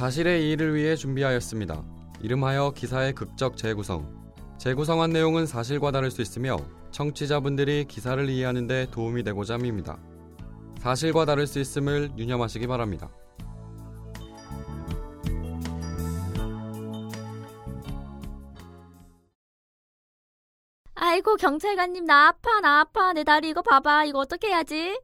사실의 이의를 위해 준비하였습니다. 이름하여 기사의 극적 재구성. 재구성한 내용은 사실과 다를 수 있으며 청취자분들이 기사를 이해하는 데 도움이 되고자 합니다. 사실과 다를 수 있음을 유념하시기 바랍니다. 아이고 경찰관님 나 아파 나 아파 내 다리 이거 봐봐 이거 어떻게 해야지?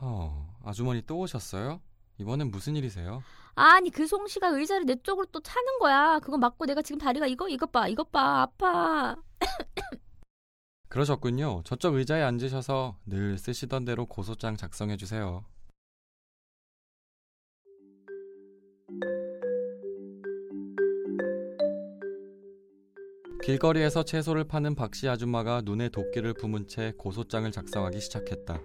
어, 아주머니 또 오셨어요? 이번엔 무슨 일이세요? 아니 그 송씨가 의자를 내 쪽으로 또 차는 거야. 그거 맞고 내가 지금 다리가 이거 이것 봐 이것 봐 아파. 그러셨군요. 저쪽 의자에 앉으셔서 늘 쓰시던 대로 고소장 작성해 주세요. 길거리에서 채소를 파는 박씨 아줌마가 눈에 도끼를 품은 채 고소장을 작성하기 시작했다.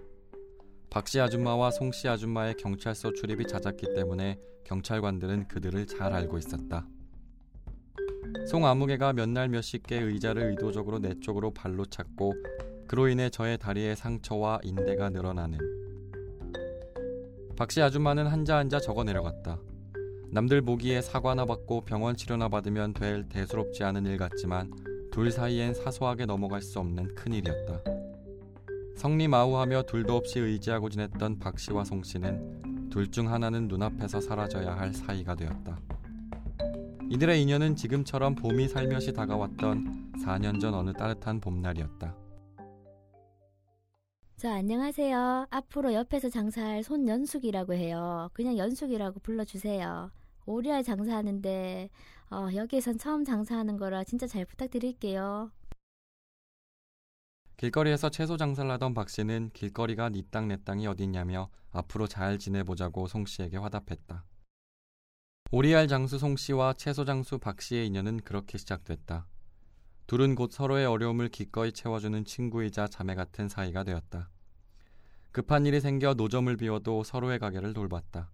박씨 아줌마와 송씨 아줌마의 경찰서 출입이 잦았기 때문에 경찰관들은 그들을 잘 알고 있었다. 송 아무개가 몇 날 몇십 개 의자를 의도적으로 내 쪽으로 발로 찼고 그로 인해 저의 다리에 상처와 인대가 늘어나는 박씨 아줌마는 한자 한자 적어 내려갔다. 남들 보기에 사과나 받고 병원 치료나 받으면 될 대수롭지 않은 일 같지만 둘 사이엔 사소하게 넘어갈 수 없는 큰일이었다. 성리마우하며 둘도 없이 의지하고 지냈던 박 씨와 송 씨는 둘 중 하나는 눈앞에서 사라져야 할 사이가 되었다. 이들의 인연은 지금처럼 봄이 살며시 다가왔던 4년 전 어느 따뜻한 봄날이었다. 저 안녕하세요. 앞으로 옆에서 장사할 손연숙이라고 해요. 그냥 연숙이라고 불러주세요. 오리알 장사하는데 어, 여기에선 처음 장사하는 거라 진짜 잘 부탁드릴게요. 길거리에서 채소 장사를 하던 박 씨는 길거리가 네땅내 땅이 어딨냐며 앞으로 잘 지내보자고 송 씨에게 화답했다. 오리알 장수 송 씨와 채소 장수 박 씨의 인연은 그렇게 시작됐다. 둘은 곧 서로의 어려움을 기꺼이 채워주는 친구이자 자매 같은 사이가 되었다. 급한 일이 생겨 노점을 비워도 서로의 가게를 돌봤다.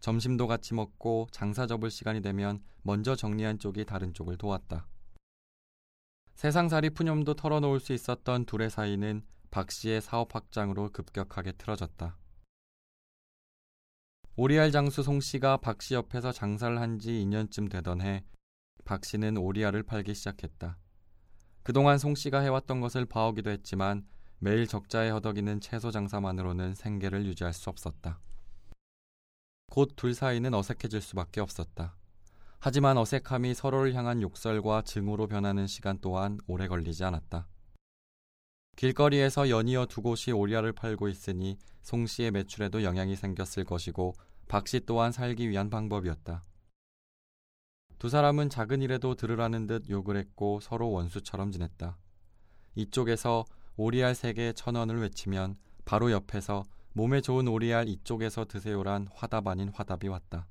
점심도 같이 먹고 장사 접을 시간이 되면 먼저 정리한 쪽이 다른 쪽을 도왔다. 세상살이 푸념도 털어놓을 수 있었던 둘의 사이는 박 씨의 사업 확장으로 급격하게 틀어졌다. 오리알 장수 송 씨가 박 씨 옆에서 장사를 한 지 2년쯤 되던 해, 박 씨는 오리알을 팔기 시작했다. 그동안 송 씨가 해왔던 것을 봐오기도 했지만 매일 적자에 허덕이는 채소 장사만으로는 생계를 유지할 수 없었다. 곧 둘 사이는 어색해질 수밖에 없었다. 하지만 어색함이 서로를 향한 욕설과 증오로 변하는 시간 또한 오래 걸리지 않았다. 길거리에서 연이어 두 곳이 오리알을 팔고 있으니 송 씨의 매출에도 영향이 생겼을 것이고 박 씨 또한 살기 위한 방법이었다. 두 사람은 작은 일에도 들으라는 듯 욕을 했고 서로 원수처럼 지냈다. 이쪽에서 오리알 세개천 원을 외치면 바로 옆에서 몸에 좋은 오리알 이쪽에서 드세요란 화답 아닌 화답이 왔다.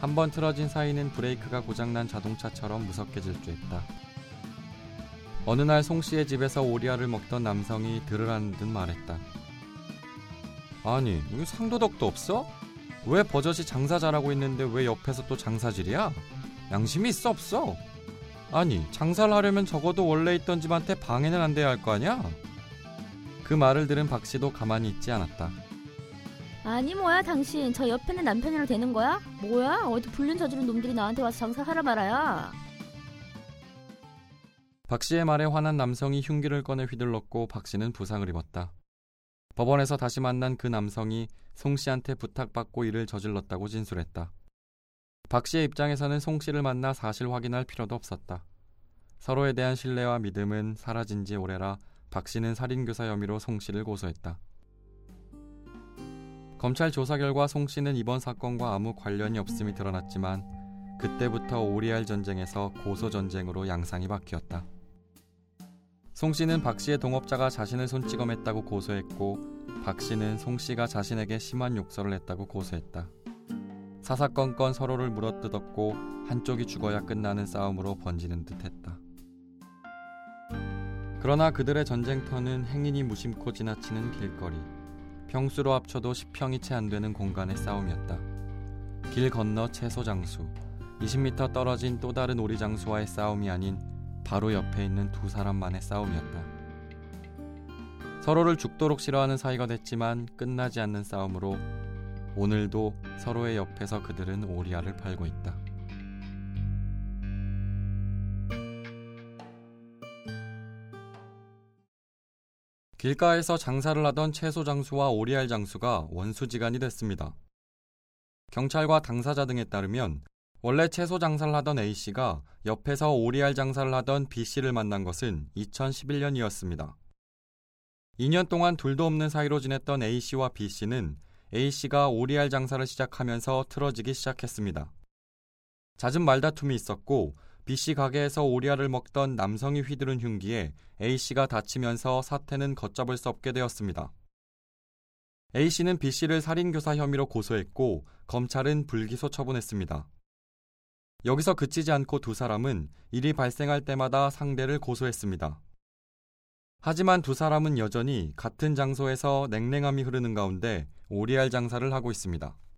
한 번 틀어진 사이는 브레이크가 고장난 자동차처럼 무섭게 질주했다. 어느 날 송 씨의 집에서 오리알을 먹던 남성이 들으라는 듯 말했다. 아니, 여기 상도덕도 없어? 왜 버젓이 장사 잘하고 있는데 왜 옆에서 또 장사질이야? 양심이 있어 없어? 아니, 장사를 하려면 적어도 원래 있던 집한테 방해는 안 돼야 할 거 아니야? 그 말을 들은 박 씨도 가만히 있지 않았다. 아니 뭐야 당신 저 옆에는 남편이랑 되는 거야? 뭐야 어디 불륜 저지른 놈들이 나한테 와서 장사하라 말아야. 박 씨의 말에 화난 남성이 흉기를 꺼내 휘둘렀고 박 씨는 부상을 입었다. 법원에서 다시 만난 그 남성이 송 씨한테 부탁받고 일을 저질렀다고 진술했다. 박 씨의 입장에서는 송 씨를 만나 사실 확인할 필요도 없었다. 서로에 대한 신뢰와 믿음은 사라진 지 오래라 박 씨는 살인교사 혐의로 송 씨를 고소했다. 검찰 조사 결과 송 씨는 이번 사건과 아무 관련이 없음이 드러났지만 그때부터 오리알 전쟁에서 고소 전쟁으로 양상이 바뀌었다. 송 씨는 박 씨의 동업자가 자신을 손찌검했다고 고소했고 박 씨는 송 씨가 자신에게 심한 욕설을 했다고 고소했다. 사사건건 서로를 물어뜯었고 한쪽이 죽어야 끝나는 싸움으로 번지는 듯했다. 그러나 그들의 전쟁터는 행인이 무심코 지나치는 길거리. 평수로 합쳐도 10평이 채 안 되는 공간의 싸움이었다. 길 건너 채소 장수, 20m 떨어진 또 다른 오리 장수와의 싸움이 아닌 바로 옆에 있는 두 사람만의 싸움이었다. 서로를 죽도록 싫어하는 사이가 됐지만 끝나지 않는 싸움으로 오늘도 서로의 옆에서 그들은 오리알을 팔고 있다. 길가에서 장사를 하던 채소 장수와 오리알 장수가 원수지간이 됐습니다. 경찰과 당사자 등에 따르면 원래 채소 장사를 하던 A씨가 옆에서 오리알 장사를 하던 B씨를 만난 것은 2011년이었습니다. 2년 동안 둘도 없는 사이로 지냈던 A씨와 B씨는 A씨가 오리알 장사를 시작하면서 틀어지기 시작했습니다. 잦은 말다툼이 있었고 B씨 가게에서 오리알을 먹던 남성이 휘두른 흉기에 A씨가 다치면서 사태는 걷잡을 수 없게 되었습니다. A씨는 B씨를 살인교사 혐의로 고소했고 검찰은 불기소 처분했습니다. 여기서 그치지 않고 두 사람은 일이 발생할 때마다 상대를 고소했습니다. 하지만 두 사람은 여전히 같은 장소에서 냉랭함이 흐르는 가운데 오리알 장사를 하고 있습니다.